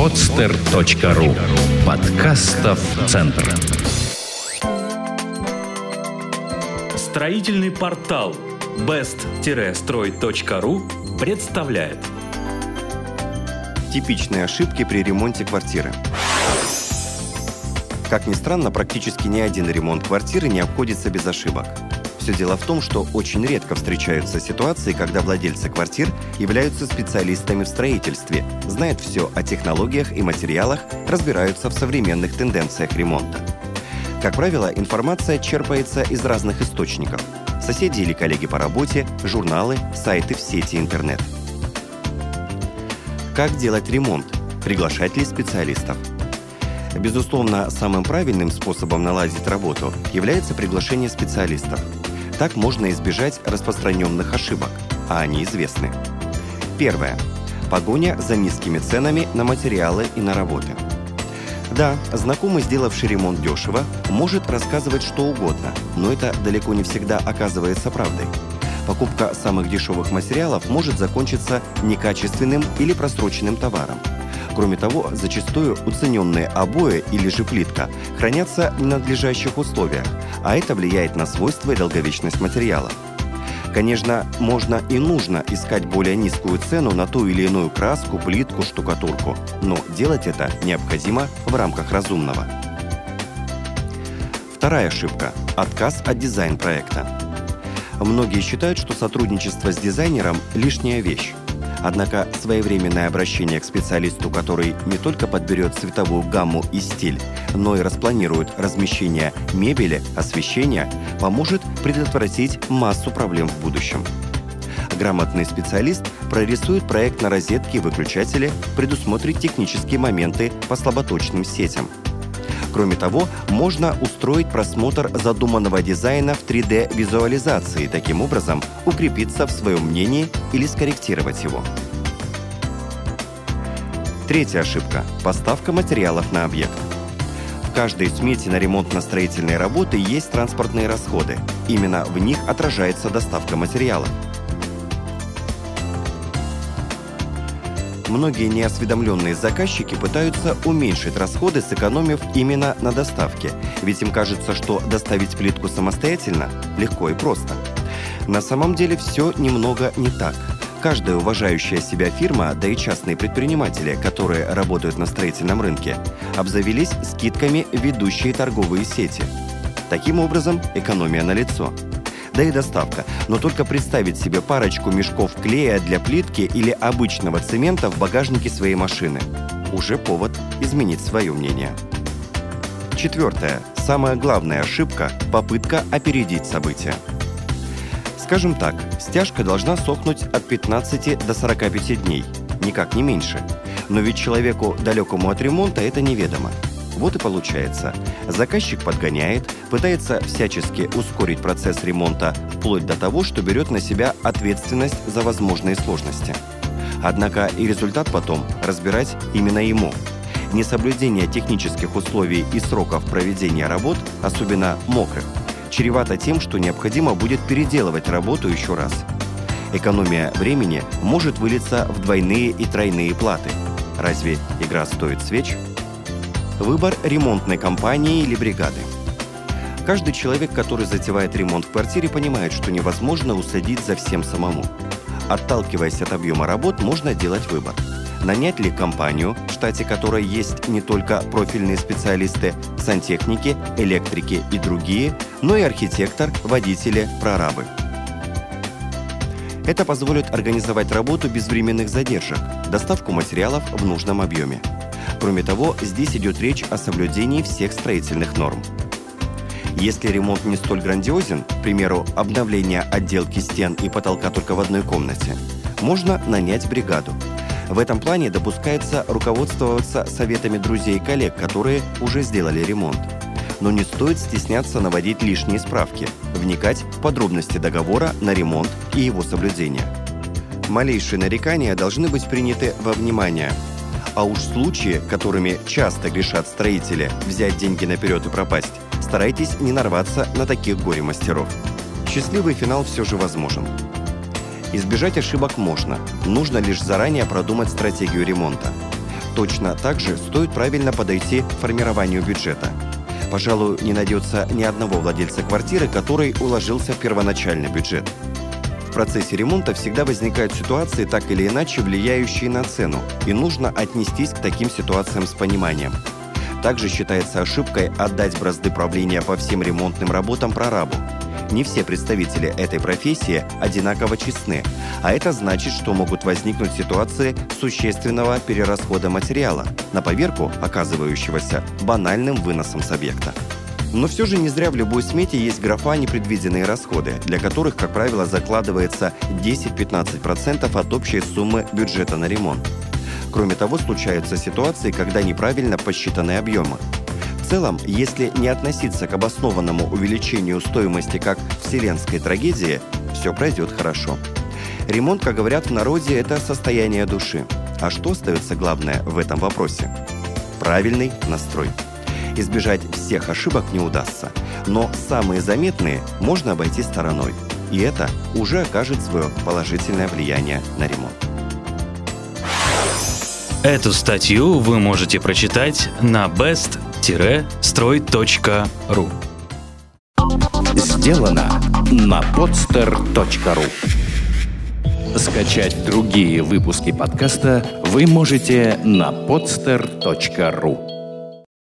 podster.ru Подкастов Центр Строительный портал best-строй.ру представляет Типичные ошибки при ремонте квартиры. Как ни странно, практически ни один ремонт квартиры не обходится без ошибок. Все дело в том, что очень редко встречаются ситуации, когда владельцы квартир являются специалистами в строительстве, знают все о технологиях и материалах, разбираются в современных тенденциях ремонта. Как правило, информация черпается из разных источников – соседи или коллеги по работе, журналы, сайты в сети интернет. Как делать ремонт? Приглашать ли специалистов? Безусловно, самым правильным способом наладить работу является приглашение специалистов – так можно избежать распространенных ошибок, а они известны. Первое. Погоня за низкими ценами на материалы и на работы. Да, знакомый, сделавший ремонт дешево, может рассказывать что угодно, но это далеко не всегда оказывается правдой. Покупка самых дешевых материалов может закончиться некачественным или просроченным товаром. Кроме того, зачастую уцененные обои или же плитка хранятся в ненадлежащих условиях, а это влияет на свойства и долговечность материала. Конечно, можно и нужно искать более низкую цену на ту или иную краску, плитку, штукатурку, но делать это необходимо в рамках разумного. Вторая ошибка – отказ от дизайн-проекта. Многие считают, что сотрудничество с дизайнером – лишняя вещь. Однако своевременное обращение к специалисту, который не только подберет цветовую гамму и стиль, но и распланирует размещение мебели, освещения, поможет предотвратить массу проблем в будущем. Грамотный специалист прорисует проект на розетки и выключатели, предусмотрит технические моменты по слаботочным сетям – Кроме того, можно устроить просмотр задуманного дизайна в 3D-визуализации, таким образом укрепиться в своем мнении или скорректировать его. Третья ошибка – поставка материалов на объект. В каждой смете на ремонтно-строительные работы есть транспортные расходы. Именно в них отражается доставка материалов. Многие неосведомленные заказчики пытаются уменьшить расходы, сэкономив именно на доставке, ведь им кажется, что доставить плитку самостоятельно легко и просто. На самом деле все немного не так. Каждая уважающая себя фирма, да и частные предприниматели, которые работают на строительном рынке, обзавелись скидками ведущие торговые сети. Таким образом, экономия на лицо да и доставка. Но только представить себе парочку мешков клея для плитки или обычного цемента в багажнике своей машины. Уже повод изменить свое мнение. Четвертое. Самая главная ошибка – попытка опередить события. Скажем так, стяжка должна сохнуть от 15 до 45 дней, никак не меньше. Но ведь человеку, далекому от ремонта, это неведомо. Вот и получается. Заказчик подгоняет, пытается всячески ускорить процесс ремонта, вплоть до того, что берет на себя ответственность за возможные сложности. Однако и результат потом разбирать именно ему. Несоблюдение технических условий и сроков проведения работ, особенно мокрых, чревато тем, что необходимо будет переделывать работу еще раз. Экономия времени может вылиться в двойные и тройные платы. Разве игра стоит свеч? Выбор ремонтной компании или бригады. Каждый человек, который затевает ремонт в квартире, понимает, что невозможно уследить за всем самому. Отталкиваясь от объема работ, можно делать выбор. Нанять ли компанию, в штате которой есть не только профильные специалисты, сантехники, электрики и другие, но и архитектор, водители, прорабы. Это позволит организовать работу без временных задержек, доставку материалов в нужном объеме. Кроме того, здесь идет речь о соблюдении всех строительных норм. Если ремонт не столь грандиозен, к примеру, обновление отделки стен и потолка только в одной комнате, можно нанять бригаду. В этом плане допускается руководствоваться советами друзей и коллег, которые уже сделали ремонт. Но не стоит стесняться наводить лишние справки, вникать в подробности договора на ремонт и его соблюдение. Малейшие нарекания должны быть приняты во внимание – а уж случаи, которыми часто грешат строители, взять деньги наперед и пропасть, старайтесь не нарваться на таких горе-мастеров. Счастливый финал все же возможен. Избежать ошибок можно, нужно лишь заранее продумать стратегию ремонта. Точно так же стоит правильно подойти к формированию бюджета. Пожалуй, не найдется ни одного владельца квартиры, который уложился в первоначальный бюджет. В процессе ремонта всегда возникают ситуации, так или иначе влияющие на цену, и нужно отнестись к таким ситуациям с пониманием. Также считается ошибкой отдать бразды правления по всем ремонтным работам прорабу. Не все представители этой профессии одинаково честны, а это значит, что могут возникнуть ситуации существенного перерасхода материала, на поверку оказывающегося банальным выносом с объекта. Но все же не зря в любой смете есть графа «Непредвиденные расходы», для которых, как правило, закладывается 10-15% от общей суммы бюджета на ремонт. Кроме того, случаются ситуации, когда неправильно посчитаны объемы. В целом, если не относиться к обоснованному увеличению стоимости как вселенской трагедии, все пройдет хорошо. Ремонт, как говорят в народе, это состояние души. А что остается главное в этом вопросе? Правильный настрой. Избежать всех ошибок не удастся, но самые заметные можно обойти стороной. И это уже окажет свое положительное влияние на ремонт. Эту статью вы можете прочитать на best-строй.ру Сделано на podster.ru Скачать другие выпуски подкаста вы можете на podster.ru